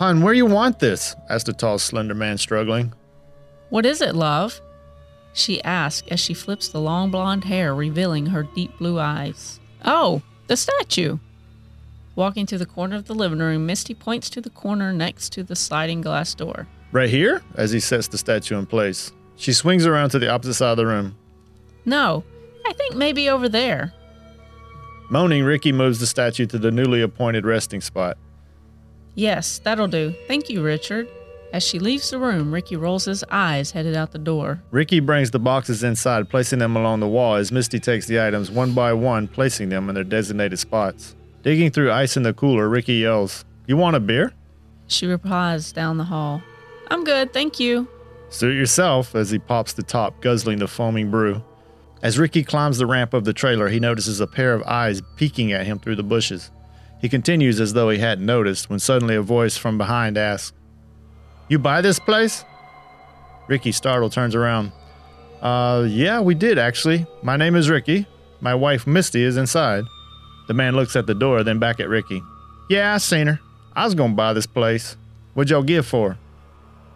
Hun, where you want this? asked a tall, slender man, struggling. What is it, love? She asks as she flips the long blonde hair, revealing her deep blue eyes. Oh, the statue. Walking to the corner of the living room, Misty points to the corner next to the sliding glass door. Right here? As he sets the statue in place. She swings around to the opposite side of the room. No, I think maybe over there. Moaning, Ricky moves the statue to the newly appointed resting spot. Yes, that'll do. Thank you, Richard. As she leaves the room, Ricky rolls his eyes, headed out the door. Ricky brings the boxes inside, placing them along the wall as Misty takes the items one by one, placing them in their designated spots. Digging through ice in the cooler, Ricky yells, You want a beer? She replies down the hall, I'm good, thank you. Suit yourself, as he pops the top, guzzling the foaming brew. As Ricky climbs the ramp of the trailer, he notices a pair of eyes peeking at him through the bushes. He continues as though he hadn't noticed when suddenly a voice from behind asks, You buy this place? Ricky, startled, turns around. Uh, yeah, we did actually. My name is Ricky. My wife Misty is inside. The man looks at the door, then back at Ricky. Yeah, I seen her. I was gonna buy this place. What'd y'all give for?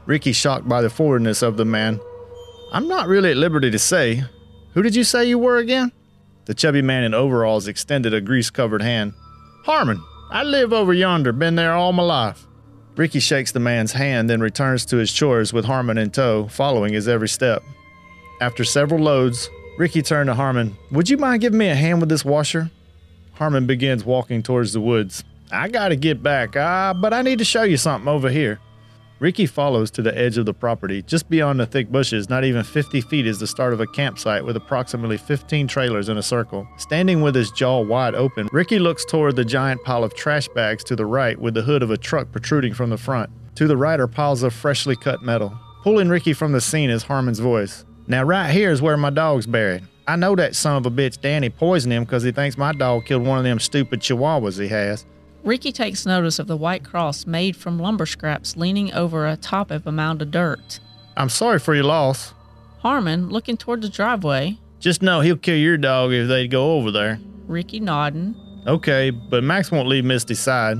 Ricky, shocked by the forwardness of the man. I'm not really at liberty to say. Who did you say you were again? The chubby man in overalls extended a grease covered hand. Harmon, I live over yonder, been there all my life. Ricky shakes the man's hand, then returns to his chores with Harmon in tow, following his every step. After several loads, Ricky turned to Harmon. Would you mind giving me a hand with this washer? Harmon begins walking towards the woods. I gotta get back, ah, uh, but I need to show you something over here. Ricky follows to the edge of the property. Just beyond the thick bushes, not even 50 feet, is the start of a campsite with approximately 15 trailers in a circle. Standing with his jaw wide open, Ricky looks toward the giant pile of trash bags to the right with the hood of a truck protruding from the front. To the right are piles of freshly cut metal. Pulling Ricky from the scene is Harmon's voice. Now, right here is where my dog's buried. I know that son of a bitch Danny poisoned him because he thinks my dog killed one of them stupid chihuahuas he has. Ricky takes notice of the white cross made from lumber scraps leaning over a top of a mound of dirt. I'm sorry for your loss. Harmon, looking toward the driveway. Just know he'll kill your dog if they go over there. Ricky nodding. Okay, but Max won't leave Misty's side.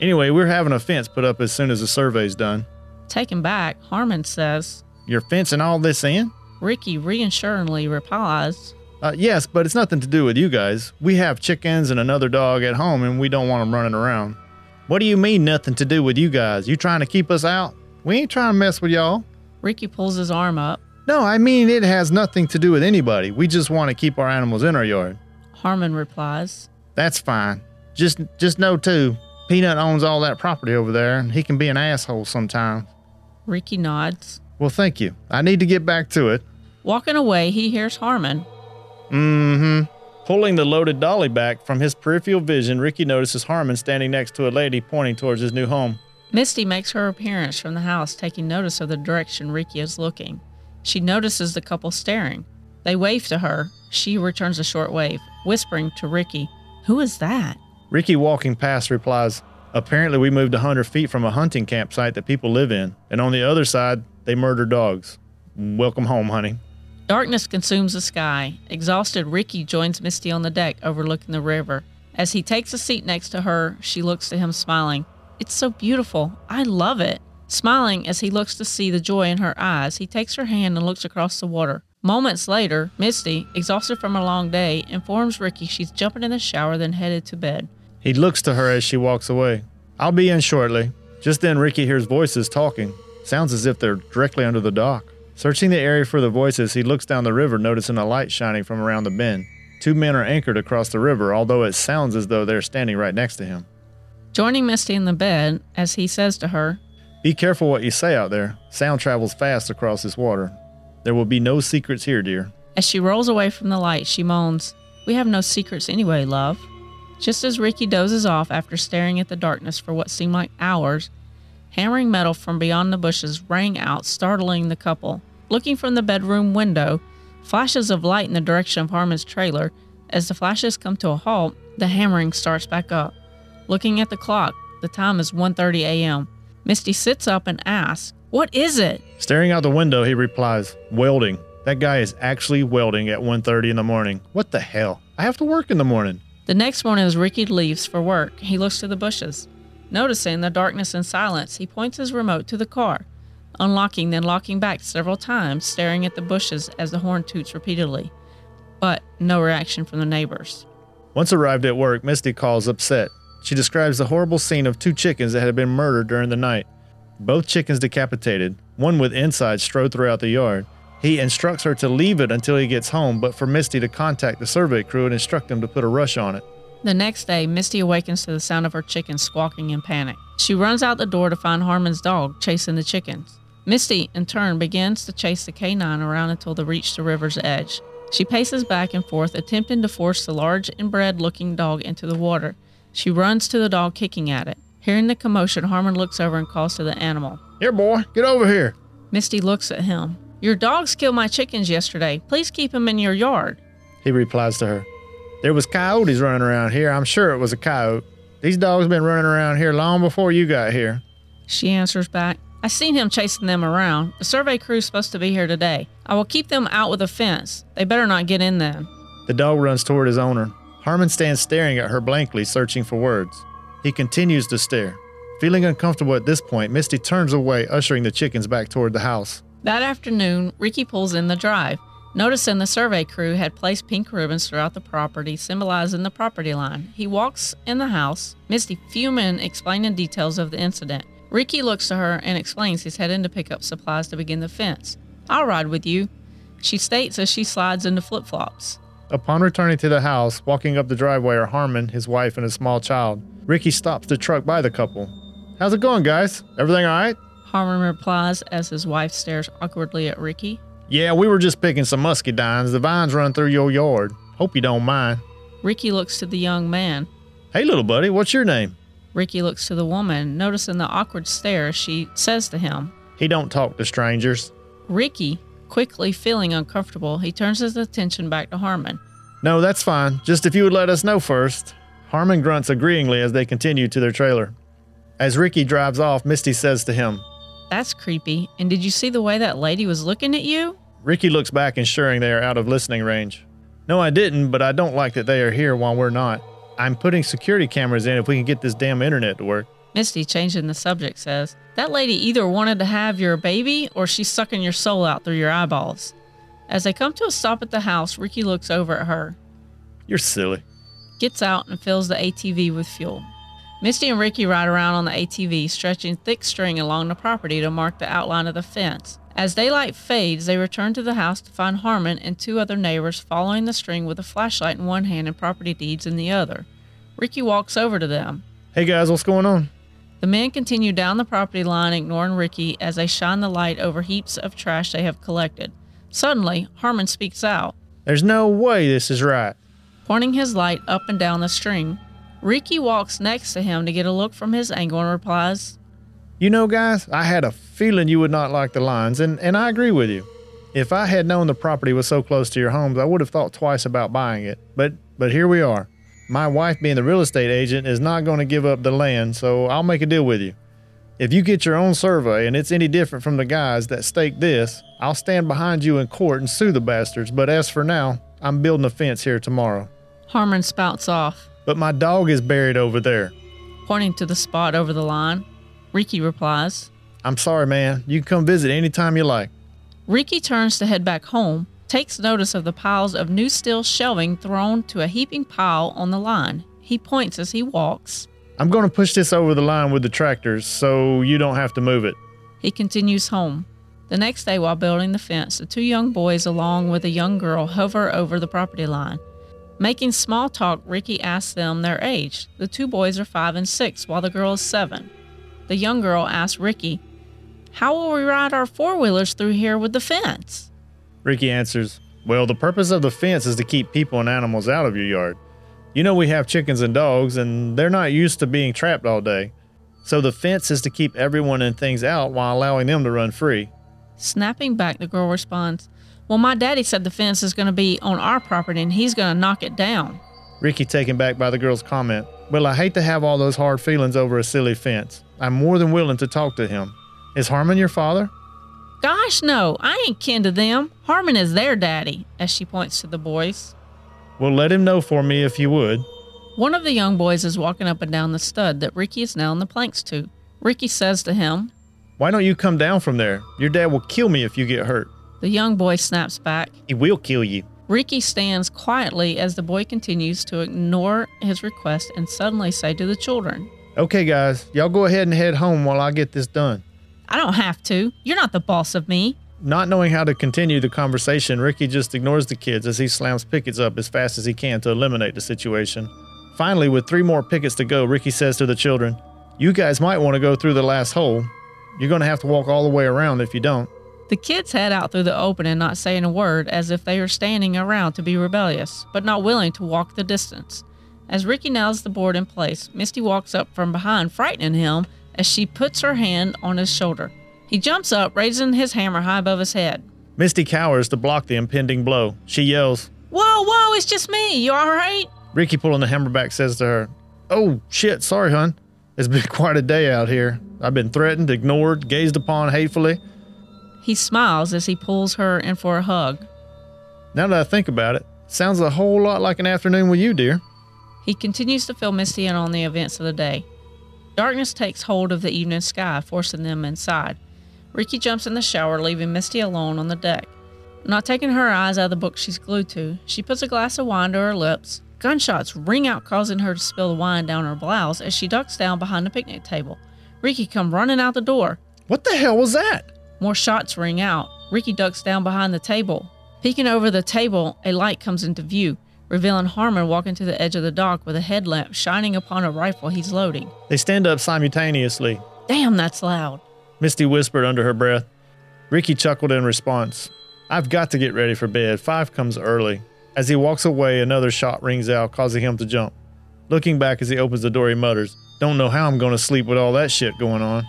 Anyway, we're having a fence put up as soon as the survey's done. Taken back, Harmon says, You're fencing all this in? Ricky reassuringly replies, uh, yes, but it's nothing to do with you guys. We have chickens and another dog at home, and we don't want them running around. What do you mean, nothing to do with you guys? You trying to keep us out? We ain't trying to mess with y'all. Ricky pulls his arm up. No, I mean it has nothing to do with anybody. We just want to keep our animals in our yard. Harmon replies. That's fine. Just just know too, Peanut owns all that property over there, and he can be an asshole sometimes. Ricky nods. Well, thank you. I need to get back to it. Walking away, he hears Harmon. Mm hmm. Pulling the loaded dolly back from his peripheral vision, Ricky notices Harmon standing next to a lady pointing towards his new home. Misty makes her appearance from the house, taking notice of the direction Ricky is looking. She notices the couple staring. They wave to her. She returns a short wave, whispering to Ricky, Who is that? Ricky, walking past, replies, Apparently, we moved a 100 feet from a hunting campsite that people live in, and on the other side, they murder dogs. Welcome home, honey. Darkness consumes the sky. Exhausted, Ricky joins Misty on the deck overlooking the river. As he takes a seat next to her, she looks to him smiling. It's so beautiful. I love it. Smiling as he looks to see the joy in her eyes, he takes her hand and looks across the water. Moments later, Misty, exhausted from a long day, informs Ricky she's jumping in the shower, then headed to bed. He looks to her as she walks away. I'll be in shortly. Just then, Ricky hears voices talking. Sounds as if they're directly under the dock. Searching the area for the voices, he looks down the river, noticing a light shining from around the bend. Two men are anchored across the river, although it sounds as though they're standing right next to him. Joining Misty in the bed, as he says to her, Be careful what you say out there. Sound travels fast across this water. There will be no secrets here, dear. As she rolls away from the light, she moans, We have no secrets anyway, love. Just as Ricky dozes off after staring at the darkness for what seemed like hours, hammering metal from beyond the bushes rang out, startling the couple. Looking from the bedroom window, flashes of light in the direction of Harmon's trailer. As the flashes come to a halt, the hammering starts back up. Looking at the clock, the time is 1:30 a.m. Misty sits up and asks, "What is it?" Staring out the window, he replies, "Welding. That guy is actually welding at 1:30 in the morning. What the hell? I have to work in the morning." The next morning, as Ricky leaves for work, he looks to the bushes. Noticing the darkness and silence, he points his remote to the car, unlocking then locking back several times, staring at the bushes as the horn toots repeatedly. But no reaction from the neighbors. Once arrived at work, Misty calls upset. She describes the horrible scene of two chickens that had been murdered during the night. Both chickens decapitated, one with insides strode throughout the yard. He instructs her to leave it until he gets home, but for Misty to contact the survey crew and instruct them to put a rush on it. The next day, Misty awakens to the sound of her chickens squawking in panic. She runs out the door to find Harmon's dog chasing the chickens. Misty, in turn, begins to chase the canine around until they reach the river's edge. She paces back and forth, attempting to force the large inbred looking dog into the water. She runs to the dog, kicking at it. Hearing the commotion, Harmon looks over and calls to the animal. Here, boy, get over here. Misty looks at him. Your dogs killed my chickens yesterday. Please keep them in your yard. He replies to her. There was coyotes running around here. I'm sure it was a coyote. These dogs been running around here long before you got here. She answers back. I seen him chasing them around. The survey crew's supposed to be here today. I will keep them out with a fence. They better not get in then. The dog runs toward his owner. Harmon stands staring at her blankly, searching for words. He continues to stare. Feeling uncomfortable at this point, Misty turns away, ushering the chickens back toward the house. That afternoon, Ricky pulls in the drive, noticing the survey crew had placed pink ribbons throughout the property, symbolizing the property line. He walks in the house, Misty fuming, explaining details of the incident. Ricky looks to her and explains he's heading to pick up supplies to begin the fence. I'll ride with you, she states as she slides into flip flops. Upon returning to the house, walking up the driveway are Harmon, his wife, and a small child. Ricky stops the truck by the couple. How's it going, guys? Everything all right? Harmon replies as his wife stares awkwardly at Ricky. Yeah, we were just picking some muscadines. The vines run through your yard. Hope you don't mind. Ricky looks to the young man. Hey, little buddy, what's your name? Ricky looks to the woman, noticing the awkward stare. She says to him, He don't talk to strangers. Ricky, quickly feeling uncomfortable, he turns his attention back to Harmon. No, that's fine. Just if you would let us know first. Harmon grunts agreeingly as they continue to their trailer. As Ricky drives off, Misty says to him, That's creepy. And did you see the way that lady was looking at you? Ricky looks back, ensuring they are out of listening range. No, I didn't, but I don't like that they are here while we're not. I'm putting security cameras in if we can get this damn internet to work. Misty, changing the subject, says, That lady either wanted to have your baby or she's sucking your soul out through your eyeballs. As they come to a stop at the house, Ricky looks over at her, You're silly. gets out, and fills the ATV with fuel. Misty and Ricky ride around on the ATV, stretching thick string along the property to mark the outline of the fence. As daylight fades, they return to the house to find Harmon and two other neighbors following the string with a flashlight in one hand and property deeds in the other. Ricky walks over to them. Hey guys, what's going on? The men continue down the property line, ignoring Ricky as they shine the light over heaps of trash they have collected. Suddenly, Harmon speaks out, There's no way this is right. pointing his light up and down the string. Ricky walks next to him to get a look from his angle and replies, You know, guys, I had a feeling you would not like the lines, and, and I agree with you. If I had known the property was so close to your homes, I would have thought twice about buying it. But but here we are. My wife, being the real estate agent, is not going to give up the land, so I'll make a deal with you. If you get your own survey and it's any different from the guys that staked this, I'll stand behind you in court and sue the bastards. But as for now, I'm building a fence here tomorrow. Harmon spouts off, But my dog is buried over there. pointing to the spot over the line. Ricky replies. I'm sorry, man. You can come visit anytime you like. Ricky turns to head back home, takes notice of the piles of new steel shelving thrown to a heaping pile on the line. He points as he walks. I'm going to push this over the line with the tractors so you don't have to move it. He continues home. The next day, while building the fence, the two young boys, along with a young girl, hover over the property line. Making small talk, Ricky asks them their age. The two boys are five and six, while the girl is seven. The young girl asks Ricky, How will we ride our four wheelers through here with the fence? Ricky answers, Well, the purpose of the fence is to keep people and animals out of your yard. You know, we have chickens and dogs, and they're not used to being trapped all day. So the fence is to keep everyone and things out while allowing them to run free. Snapping back, the girl responds, Well, my daddy said the fence is going to be on our property and he's going to knock it down. Ricky, taken back by the girl's comment, Well, I hate to have all those hard feelings over a silly fence. I'm more than willing to talk to him. Is Harmon your father? Gosh, no, I ain't kin to them. Harmon is their daddy, as she points to the boys. Well, let him know for me if you would. One of the young boys is walking up and down the stud that Ricky is nailing the planks to. Ricky says to him, Why don't you come down from there? Your dad will kill me if you get hurt. The young boy snaps back. He will kill you. Ricky stands quietly as the boy continues to ignore his request and suddenly say to the children, Okay, guys, y'all go ahead and head home while I get this done. I don't have to. You're not the boss of me. Not knowing how to continue the conversation, Ricky just ignores the kids as he slams pickets up as fast as he can to eliminate the situation. Finally, with three more pickets to go, Ricky says to the children, You guys might want to go through the last hole. You're going to have to walk all the way around if you don't. The kids head out through the opening, not saying a word, as if they are standing around to be rebellious, but not willing to walk the distance. As Ricky nails the board in place, Misty walks up from behind, frightening him as she puts her hand on his shoulder. He jumps up, raising his hammer high above his head. Misty cowers to block the impending blow. She yells, Whoa, whoa, it's just me. You all right? Ricky, pulling the hammer back, says to her, Oh, shit, sorry, hun. It's been quite a day out here. I've been threatened, ignored, gazed upon hatefully. He smiles as he pulls her in for a hug. Now that I think about it, sounds a whole lot like an afternoon with you, dear. He continues to fill Misty in on the events of the day. Darkness takes hold of the evening sky, forcing them inside. Ricky jumps in the shower, leaving Misty alone on the deck. Not taking her eyes out of the book she's glued to, she puts a glass of wine to her lips. Gunshots ring out, causing her to spill the wine down her blouse as she ducks down behind the picnic table. Ricky comes running out the door. What the hell was that? More shots ring out. Ricky ducks down behind the table. Peeking over the table, a light comes into view, revealing Harmon walking to the edge of the dock with a headlamp shining upon a rifle he's loading. They stand up simultaneously. Damn, that's loud. Misty whispered under her breath. Ricky chuckled in response. I've got to get ready for bed. Five comes early. As he walks away, another shot rings out, causing him to jump. Looking back as he opens the door, he mutters, Don't know how I'm going to sleep with all that shit going on.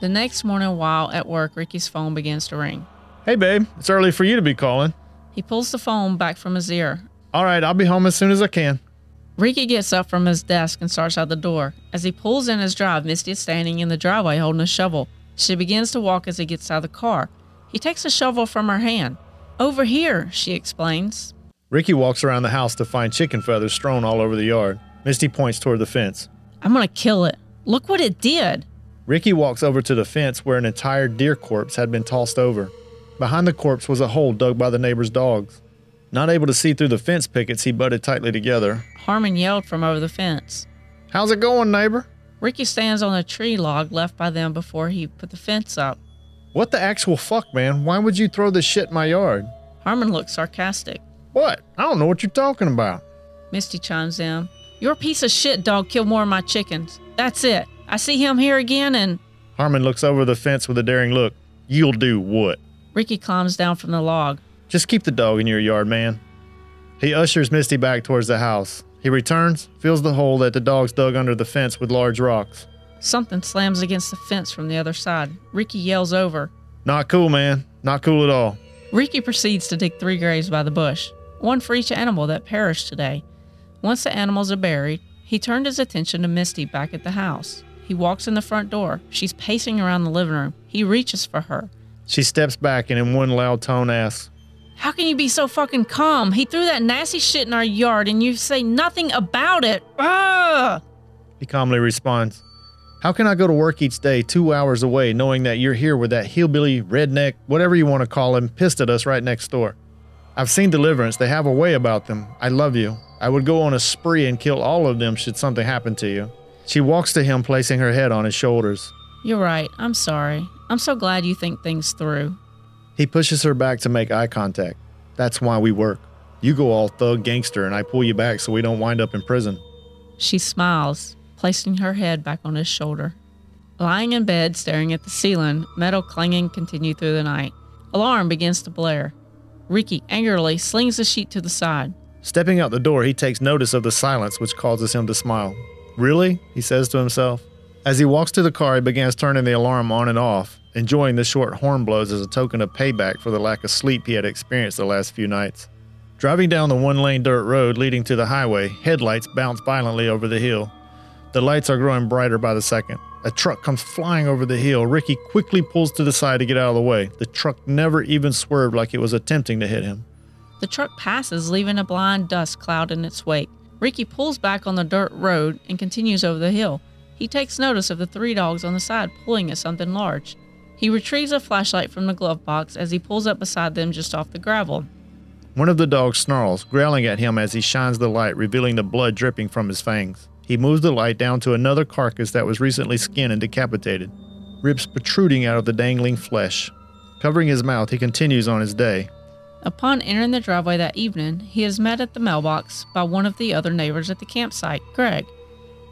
The next morning, while at work, Ricky's phone begins to ring. Hey, babe, it's early for you to be calling. He pulls the phone back from his ear. All right, I'll be home as soon as I can. Ricky gets up from his desk and starts out the door. As he pulls in his drive, Misty is standing in the driveway holding a shovel. She begins to walk as he gets out of the car. He takes a shovel from her hand. Over here, she explains. Ricky walks around the house to find chicken feathers strewn all over the yard. Misty points toward the fence. I'm gonna kill it. Look what it did. Ricky walks over to the fence where an entire deer corpse had been tossed over. Behind the corpse was a hole dug by the neighbor's dogs. Not able to see through the fence pickets, he butted tightly together. Harmon yelled from over the fence. How's it going, neighbor? Ricky stands on a tree log left by them before he put the fence up. What the actual fuck, man? Why would you throw this shit in my yard? Harmon looks sarcastic. What? I don't know what you're talking about. Misty chimes in. Your piece of shit dog killed more of my chickens. That's it. I see him here again and. Harmon looks over the fence with a daring look. You'll do what? Ricky climbs down from the log. Just keep the dog in your yard, man. He ushers Misty back towards the house. He returns, fills the hole that the dogs dug under the fence with large rocks. Something slams against the fence from the other side. Ricky yells over. Not cool, man. Not cool at all. Ricky proceeds to dig three graves by the bush, one for each animal that perished today. Once the animals are buried, he turned his attention to Misty back at the house. He walks in the front door. She's pacing around the living room. He reaches for her. She steps back and in one loud tone asks, How can you be so fucking calm? He threw that nasty shit in our yard and you say nothing about it. Ugh! He calmly responds, How can I go to work each day two hours away knowing that you're here with that hillbilly, redneck, whatever you want to call him, pissed at us right next door? I've seen Deliverance. They have a way about them. I love you. I would go on a spree and kill all of them should something happen to you. She walks to him, placing her head on his shoulders. You're right. I'm sorry. I'm so glad you think things through. He pushes her back to make eye contact. That's why we work. You go all thug gangster, and I pull you back so we don't wind up in prison. She smiles, placing her head back on his shoulder. Lying in bed, staring at the ceiling, metal clanging continued through the night. Alarm begins to blare. Ricky angrily slings the sheet to the side. Stepping out the door, he takes notice of the silence, which causes him to smile. Really? He says to himself. As he walks to the car, he begins turning the alarm on and off, enjoying the short horn blows as a token of payback for the lack of sleep he had experienced the last few nights. Driving down the one lane dirt road leading to the highway, headlights bounce violently over the hill. The lights are growing brighter by the second. A truck comes flying over the hill. Ricky quickly pulls to the side to get out of the way. The truck never even swerved like it was attempting to hit him. The truck passes, leaving a blind dust cloud in its wake. Ricky pulls back on the dirt road and continues over the hill. He takes notice of the three dogs on the side pulling at something large. He retrieves a flashlight from the glove box as he pulls up beside them just off the gravel. One of the dogs snarls, growling at him as he shines the light, revealing the blood dripping from his fangs. He moves the light down to another carcass that was recently skinned and decapitated, ribs protruding out of the dangling flesh. Covering his mouth, he continues on his day. Upon entering the driveway that evening, he is met at the mailbox by one of the other neighbors at the campsite, Greg.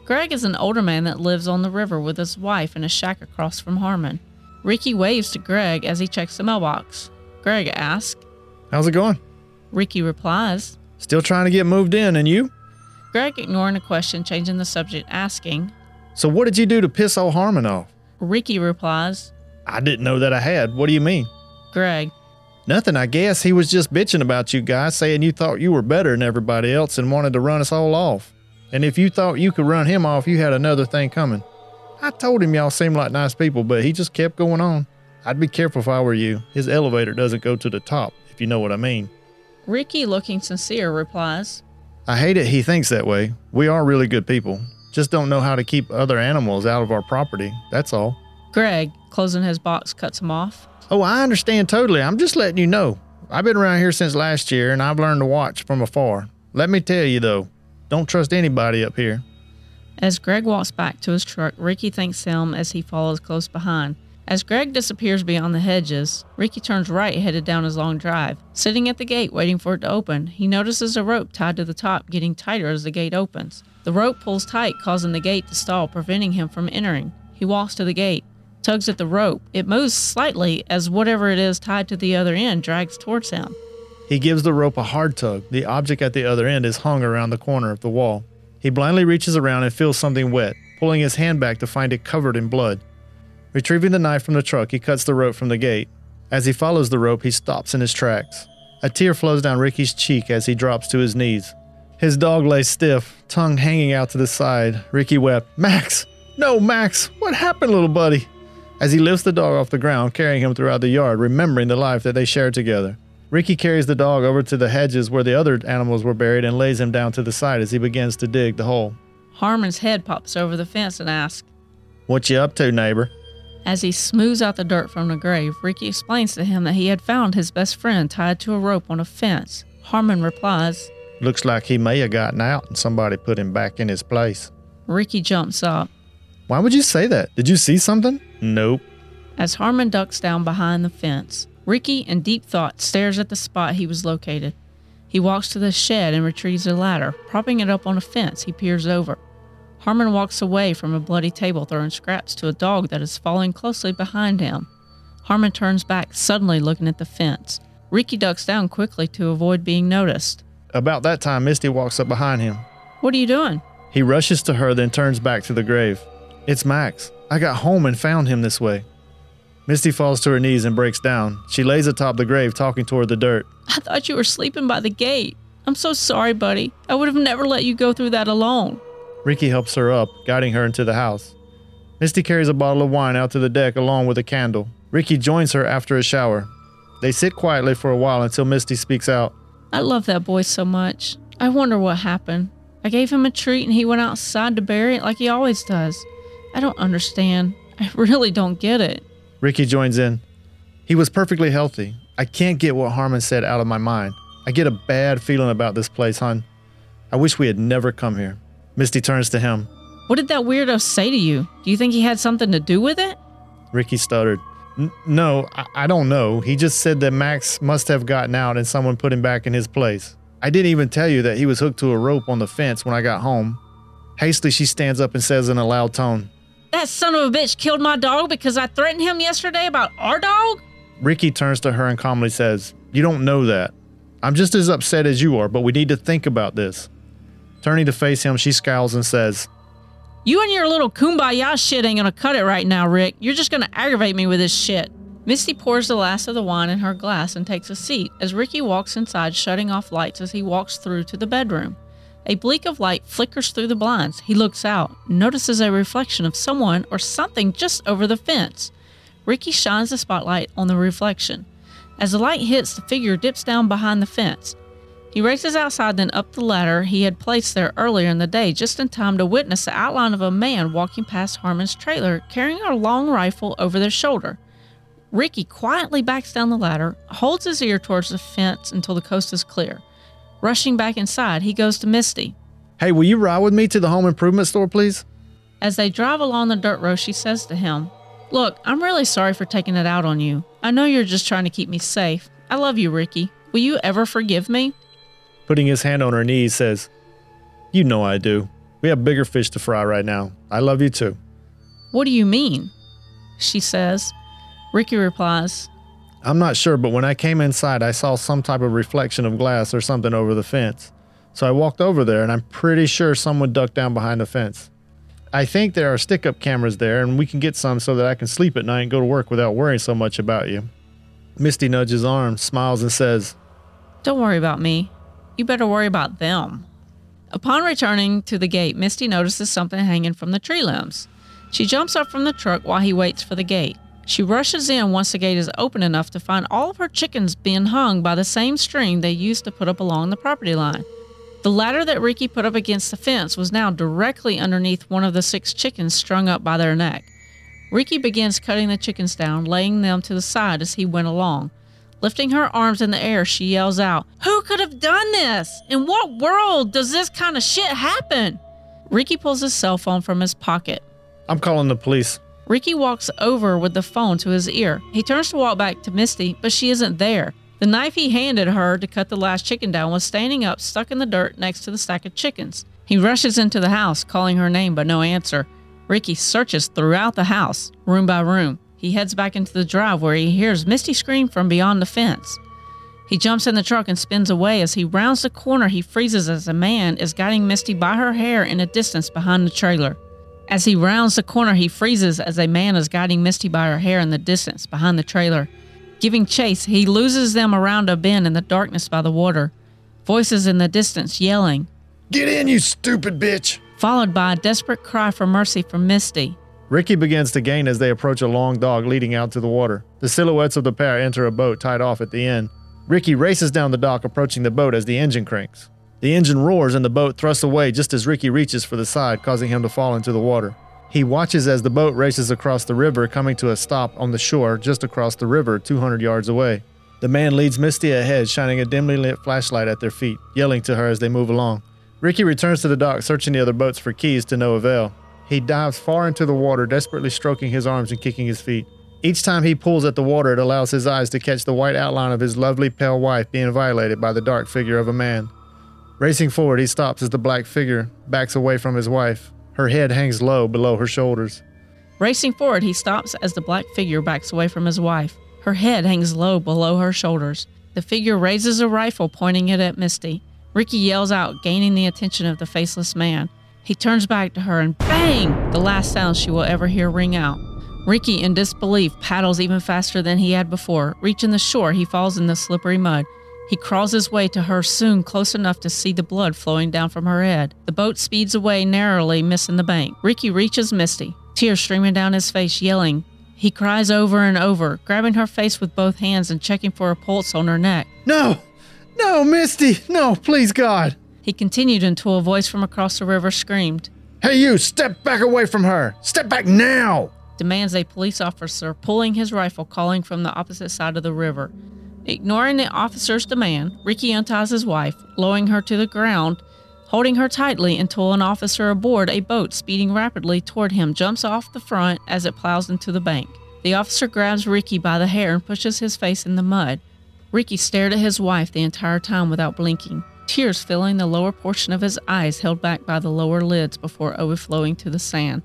Greg is an older man that lives on the river with his wife in a shack across from Harmon. Ricky waves to Greg as he checks the mailbox. Greg asks. How's it going? Ricky replies. Still trying to get moved in, and you? Greg, ignoring the question, changing the subject, asking. So, what did you do to piss old Harmon off? Ricky replies. I didn't know that I had. What do you mean? Greg. Nothing, I guess. He was just bitching about you guys, saying you thought you were better than everybody else and wanted to run us all off. And if you thought you could run him off, you had another thing coming. I told him y'all seemed like nice people, but he just kept going on. I'd be careful if I were you. His elevator doesn't go to the top, if you know what I mean. Ricky, looking sincere, replies, I hate it he thinks that way. We are really good people. Just don't know how to keep other animals out of our property. That's all. Greg, closing his box, cuts him off. Oh, I understand totally. I'm just letting you know. I've been around here since last year and I've learned to watch from afar. Let me tell you though, don't trust anybody up here. As Greg walks back to his truck, Ricky thanks him as he follows close behind. As Greg disappears beyond the hedges, Ricky turns right headed down his long drive. Sitting at the gate waiting for it to open, he notices a rope tied to the top getting tighter as the gate opens. The rope pulls tight, causing the gate to stall, preventing him from entering. He walks to the gate, tugs at the rope. It moves slightly as whatever it is tied to the other end drags towards him. He gives the rope a hard tug. The object at the other end is hung around the corner of the wall. He blindly reaches around and feels something wet, pulling his hand back to find it covered in blood. Retrieving the knife from the truck, he cuts the rope from the gate. As he follows the rope, he stops in his tracks. A tear flows down Ricky's cheek as he drops to his knees. His dog lay stiff, tongue hanging out to the side. Ricky wept, Max! No, Max! What happened, little buddy? As he lifts the dog off the ground, carrying him throughout the yard, remembering the life that they shared together. Ricky carries the dog over to the hedges where the other animals were buried and lays him down to the side as he begins to dig the hole. Harmon's head pops over the fence and asks, What you up to, neighbor? As he smooths out the dirt from the grave, Ricky explains to him that he had found his best friend tied to a rope on a fence. Harmon replies, Looks like he may have gotten out and somebody put him back in his place. Ricky jumps up. Why would you say that? Did you see something? Nope. As Harmon ducks down behind the fence, Ricky, in deep thought, stares at the spot he was located. He walks to the shed and retrieves a ladder. Propping it up on a fence, he peers over. Harmon walks away from a bloody table, throwing scraps to a dog that is following closely behind him. Harmon turns back, suddenly looking at the fence. Ricky ducks down quickly to avoid being noticed. About that time, Misty walks up behind him. What are you doing? He rushes to her, then turns back to the grave. It's Max. I got home and found him this way. Misty falls to her knees and breaks down. She lays atop the grave, talking toward the dirt. I thought you were sleeping by the gate. I'm so sorry, buddy. I would have never let you go through that alone. Ricky helps her up, guiding her into the house. Misty carries a bottle of wine out to the deck along with a candle. Ricky joins her after a shower. They sit quietly for a while until Misty speaks out. I love that boy so much. I wonder what happened. I gave him a treat and he went outside to bury it like he always does. I don't understand. I really don't get it. Ricky joins in. He was perfectly healthy. I can't get what Harmon said out of my mind. I get a bad feeling about this place, hon. I wish we had never come here. Misty turns to him. What did that weirdo say to you? Do you think he had something to do with it? Ricky stuttered. No, I-, I don't know. He just said that Max must have gotten out and someone put him back in his place. I didn't even tell you that he was hooked to a rope on the fence when I got home. Hastily, she stands up and says in a loud tone, That son of a bitch killed my dog because I threatened him yesterday about our dog? Ricky turns to her and calmly says, You don't know that. I'm just as upset as you are, but we need to think about this. Turning to face him, she scowls and says, You and your little kumbaya shit ain't gonna cut it right now, Rick. You're just gonna aggravate me with this shit. Misty pours the last of the wine in her glass and takes a seat as Ricky walks inside, shutting off lights as he walks through to the bedroom. A bleak of light flickers through the blinds. He looks out, notices a reflection of someone or something just over the fence. Ricky shines the spotlight on the reflection. As the light hits, the figure dips down behind the fence. He races outside, then up the ladder he had placed there earlier in the day, just in time to witness the outline of a man walking past Harmon's trailer, carrying a long rifle over their shoulder. Ricky quietly backs down the ladder, holds his ear towards the fence until the coast is clear. Rushing back inside, he goes to Misty. Hey, will you ride with me to the home improvement store, please? As they drive along the dirt road, she says to him, Look, I'm really sorry for taking it out on you. I know you're just trying to keep me safe. I love you, Ricky. Will you ever forgive me? Putting his hand on her knee, he says, You know I do. We have bigger fish to fry right now. I love you too. What do you mean? She says. Ricky replies, I'm not sure, but when I came inside, I saw some type of reflection of glass or something over the fence. So I walked over there, and I'm pretty sure someone ducked down behind the fence. I think there are stick up cameras there, and we can get some so that I can sleep at night and go to work without worrying so much about you. Misty nudges arm, smiles, and says, Don't worry about me. You better worry about them. Upon returning to the gate, Misty notices something hanging from the tree limbs. She jumps up from the truck while he waits for the gate. She rushes in once the gate is open enough to find all of her chickens being hung by the same string they used to put up along the property line. The ladder that Ricky put up against the fence was now directly underneath one of the six chickens strung up by their neck. Ricky begins cutting the chickens down, laying them to the side as he went along. Lifting her arms in the air, she yells out, Who could have done this? In what world does this kind of shit happen? Ricky pulls his cell phone from his pocket. I'm calling the police. Ricky walks over with the phone to his ear. He turns to walk back to Misty, but she isn't there. The knife he handed her to cut the last chicken down was standing up, stuck in the dirt next to the stack of chickens. He rushes into the house, calling her name, but no answer. Ricky searches throughout the house, room by room. He heads back into the drive where he hears Misty scream from beyond the fence. He jumps in the truck and spins away. As he rounds the corner, he freezes as a man is guiding Misty by her hair in a distance behind the trailer. As he rounds the corner, he freezes as a man is guiding Misty by her hair in the distance behind the trailer. Giving chase, he loses them around a bend in the darkness by the water. Voices in the distance yelling, Get in, you stupid bitch! Followed by a desperate cry for mercy from Misty. Ricky begins to gain as they approach a long dog leading out to the water. The silhouettes of the pair enter a boat tied off at the end. Ricky races down the dock, approaching the boat as the engine cranks. The engine roars and the boat thrusts away just as Ricky reaches for the side, causing him to fall into the water. He watches as the boat races across the river, coming to a stop on the shore just across the river, 200 yards away. The man leads Misty ahead, shining a dimly lit flashlight at their feet, yelling to her as they move along. Ricky returns to the dock, searching the other boats for keys to no avail. He dives far into the water, desperately stroking his arms and kicking his feet. Each time he pulls at the water, it allows his eyes to catch the white outline of his lovely pale wife being violated by the dark figure of a man. Racing forward, he stops as the black figure backs away from his wife. Her head hangs low below her shoulders. Racing forward, he stops as the black figure backs away from his wife. Her head hangs low below her shoulders. The figure raises a rifle, pointing it at Misty. Ricky yells out, gaining the attention of the faceless man. He turns back to her and bang! The last sound she will ever hear ring out. Ricky, in disbelief, paddles even faster than he had before. Reaching the shore, he falls in the slippery mud. He crawls his way to her soon close enough to see the blood flowing down from her head. The boat speeds away narrowly, missing the bank. Ricky reaches Misty, tears streaming down his face, yelling. He cries over and over, grabbing her face with both hands and checking for a pulse on her neck. No! No, Misty! No, please, God! He continued until a voice from across the river screamed, Hey, you! Step back away from her! Step back now! demands a police officer pulling his rifle, calling from the opposite side of the river. Ignoring the officer's demand, Ricky unties his wife, lowering her to the ground, holding her tightly until an officer aboard a boat speeding rapidly toward him jumps off the front as it plows into the bank. The officer grabs Ricky by the hair and pushes his face in the mud. Ricky stared at his wife the entire time without blinking, tears filling the lower portion of his eyes held back by the lower lids before overflowing to the sand.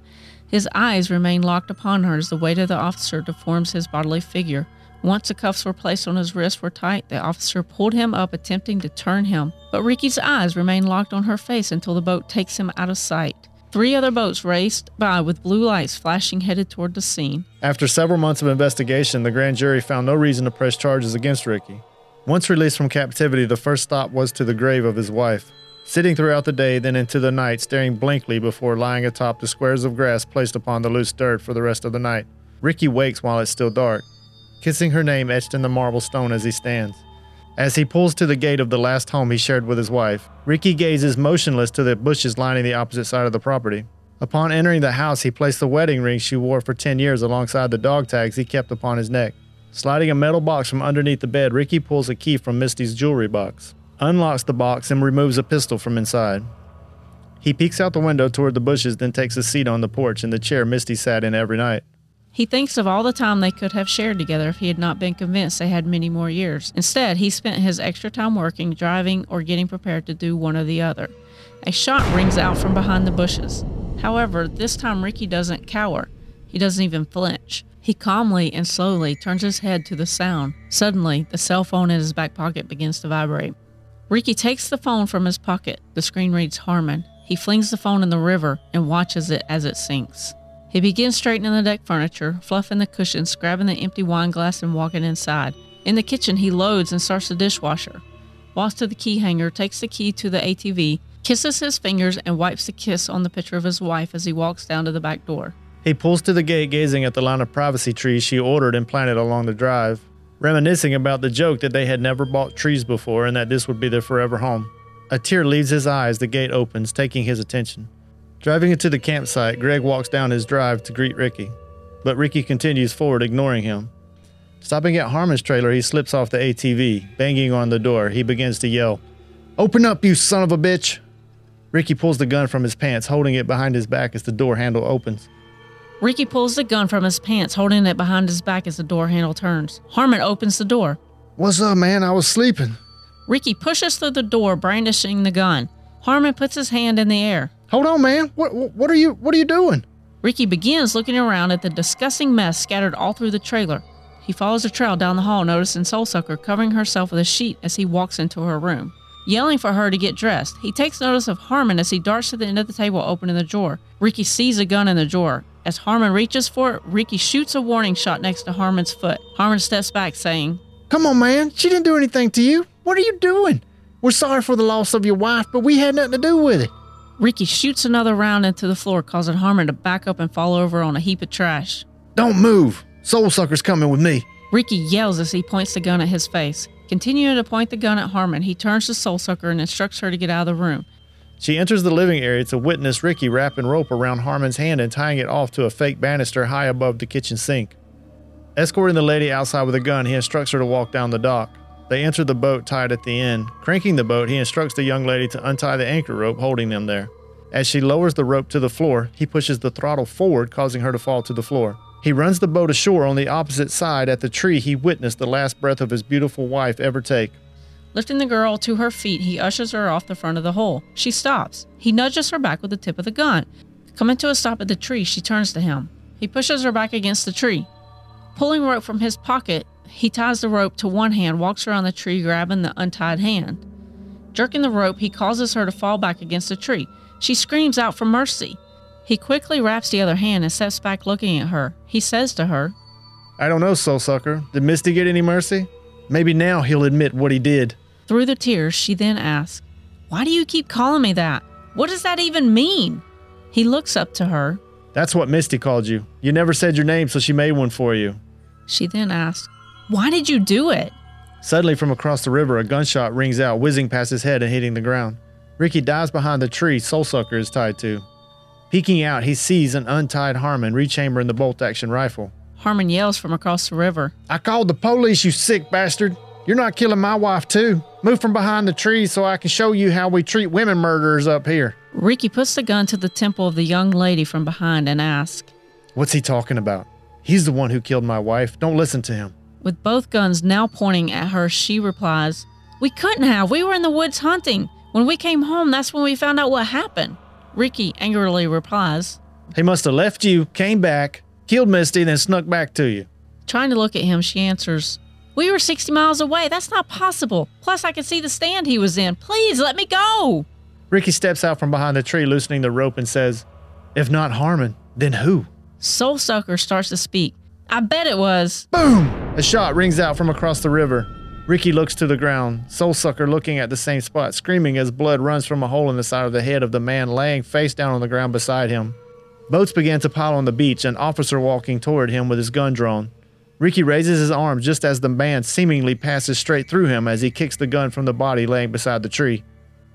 His eyes remain locked upon her as the weight of the officer deforms his bodily figure. Once the cuffs were placed on his wrists were tight, the officer pulled him up, attempting to turn him. But Ricky's eyes remain locked on her face until the boat takes him out of sight. Three other boats raced by with blue lights flashing headed toward the scene. After several months of investigation, the grand jury found no reason to press charges against Ricky. Once released from captivity, the first stop was to the grave of his wife. Sitting throughout the day, then into the night, staring blankly before lying atop the squares of grass placed upon the loose dirt for the rest of the night, Ricky wakes while it's still dark, kissing her name etched in the marble stone as he stands. As he pulls to the gate of the last home he shared with his wife, Ricky gazes motionless to the bushes lining the opposite side of the property. Upon entering the house, he placed the wedding ring she wore for 10 years alongside the dog tags he kept upon his neck. Sliding a metal box from underneath the bed, Ricky pulls a key from Misty's jewelry box, unlocks the box, and removes a pistol from inside. He peeks out the window toward the bushes, then takes a seat on the porch in the chair Misty sat in every night. He thinks of all the time they could have shared together if he had not been convinced they had many more years. Instead, he spent his extra time working, driving, or getting prepared to do one or the other. A shot rings out from behind the bushes. However, this time Ricky doesn't cower. He doesn't even flinch. He calmly and slowly turns his head to the sound. Suddenly, the cell phone in his back pocket begins to vibrate. Ricky takes the phone from his pocket. The screen reads Harmon. He flings the phone in the river and watches it as it sinks. He begins straightening the deck furniture, fluffing the cushions, grabbing the empty wine glass, and walking inside. In the kitchen, he loads and starts the dishwasher, walks to the key hanger, takes the key to the ATV, kisses his fingers, and wipes the kiss on the picture of his wife as he walks down to the back door. He pulls to the gate, gazing at the line of privacy trees she ordered and planted along the drive, reminiscing about the joke that they had never bought trees before and that this would be their forever home. A tear leaves his eye as the gate opens, taking his attention. Driving into the campsite, Greg walks down his drive to greet Ricky, but Ricky continues forward, ignoring him. Stopping at Harmon's trailer, he slips off the ATV. Banging on the door, he begins to yell, Open up, you son of a bitch! Ricky pulls the gun from his pants, holding it behind his back as the door handle opens. Ricky pulls the gun from his pants, holding it behind his back as the door handle turns. Harmon opens the door. What's up, man? I was sleeping. Ricky pushes through the door, brandishing the gun. Harmon puts his hand in the air. Hold on, man. What what are you what are you doing? Ricky begins looking around at the disgusting mess scattered all through the trailer. He follows the trail down the hall, noticing Soulsucker covering herself with a sheet as he walks into her room. Yelling for her to get dressed, he takes notice of Harmon as he darts to the end of the table, opening the drawer. Ricky sees a gun in the drawer. As Harmon reaches for it, Ricky shoots a warning shot next to Harmon's foot. Harmon steps back, saying, Come on, man. She didn't do anything to you. What are you doing? We're sorry for the loss of your wife, but we had nothing to do with it. Ricky shoots another round into the floor, causing Harmon to back up and fall over on a heap of trash. Don't move. Soul Sucker's coming with me. Ricky yells as he points the gun at his face. Continuing to point the gun at Harmon, he turns to Soul Sucker and instructs her to get out of the room. She enters the living area to witness Ricky wrapping rope around Harmon's hand and tying it off to a fake banister high above the kitchen sink. Escorting the lady outside with a gun, he instructs her to walk down the dock. They enter the boat tied at the end. Cranking the boat, he instructs the young lady to untie the anchor rope holding them there. As she lowers the rope to the floor, he pushes the throttle forward, causing her to fall to the floor. He runs the boat ashore on the opposite side at the tree he witnessed the last breath of his beautiful wife ever take. Lifting the girl to her feet, he ushers her off the front of the hole. She stops. He nudges her back with the tip of the gun. Coming to a stop at the tree, she turns to him. He pushes her back against the tree. Pulling rope from his pocket, he ties the rope to one hand, walks around the tree, grabbing the untied hand. Jerking the rope, he causes her to fall back against the tree. She screams out for mercy. He quickly wraps the other hand and steps back looking at her. He says to her, I don't know, soul sucker. Did Misty get any mercy? Maybe now he'll admit what he did. Through the tears, she then asks, Why do you keep calling me that? What does that even mean? He looks up to her. That's what Misty called you. You never said your name, so she made one for you. She then asks, Why did you do it? Suddenly, from across the river, a gunshot rings out, whizzing past his head and hitting the ground. Ricky dives behind the tree Soulsucker is tied to. Peeking out, he sees an untied Harmon rechambering the bolt action rifle. Harmon yells from across the river. I called the police, you sick bastard. You're not killing my wife, too. Move from behind the tree so I can show you how we treat women murderers up here. Ricky puts the gun to the temple of the young lady from behind and asks, What's he talking about? He's the one who killed my wife. Don't listen to him. With both guns now pointing at her, she replies, We couldn't have. We were in the woods hunting. When we came home, that's when we found out what happened. Ricky angrily replies, He must have left you, came back, killed Misty, then snuck back to you. Trying to look at him, she answers, We were 60 miles away. That's not possible. Plus, I could see the stand he was in. Please let me go. Ricky steps out from behind the tree, loosening the rope, and says, If not Harmon, then who? Soulsucker starts to speak. I bet it was. Boom! A shot rings out from across the river. Ricky looks to the ground, Soulsucker looking at the same spot, screaming as blood runs from a hole in the side of the head of the man laying face down on the ground beside him. Boats began to pile on the beach, an officer walking toward him with his gun drawn. Ricky raises his arm just as the man seemingly passes straight through him as he kicks the gun from the body laying beside the tree.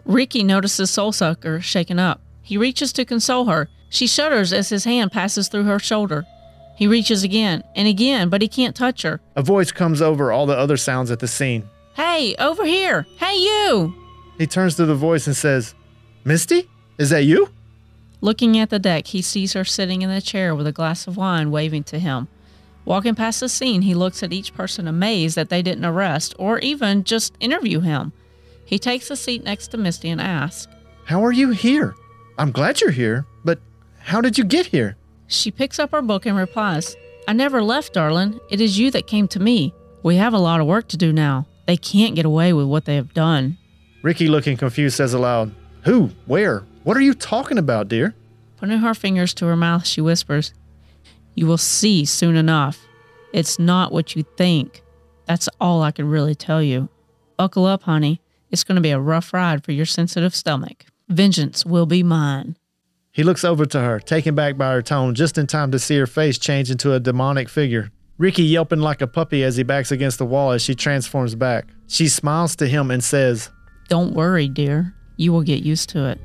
Ricky notices Soulsucker shaken up. He reaches to console her. She shudders as his hand passes through her shoulder. He reaches again and again, but he can't touch her. A voice comes over all the other sounds at the scene. Hey, over here! Hey, you! He turns to the voice and says, Misty? Is that you? Looking at the deck, he sees her sitting in a chair with a glass of wine waving to him. Walking past the scene, he looks at each person amazed that they didn't arrest or even just interview him. He takes a seat next to Misty and asks, How are you here? I'm glad you're here, but how did you get here? She picks up her book and replies, I never left, darling. It is you that came to me. We have a lot of work to do now. They can't get away with what they have done. Ricky, looking confused, says aloud, Who? Where? What are you talking about, dear? Putting her fingers to her mouth, she whispers, You will see soon enough. It's not what you think. That's all I can really tell you. Buckle up, honey. It's going to be a rough ride for your sensitive stomach. Vengeance will be mine. He looks over to her, taken back by her tone, just in time to see her face change into a demonic figure. Ricky yelping like a puppy as he backs against the wall as she transforms back. She smiles to him and says, Don't worry, dear. You will get used to it.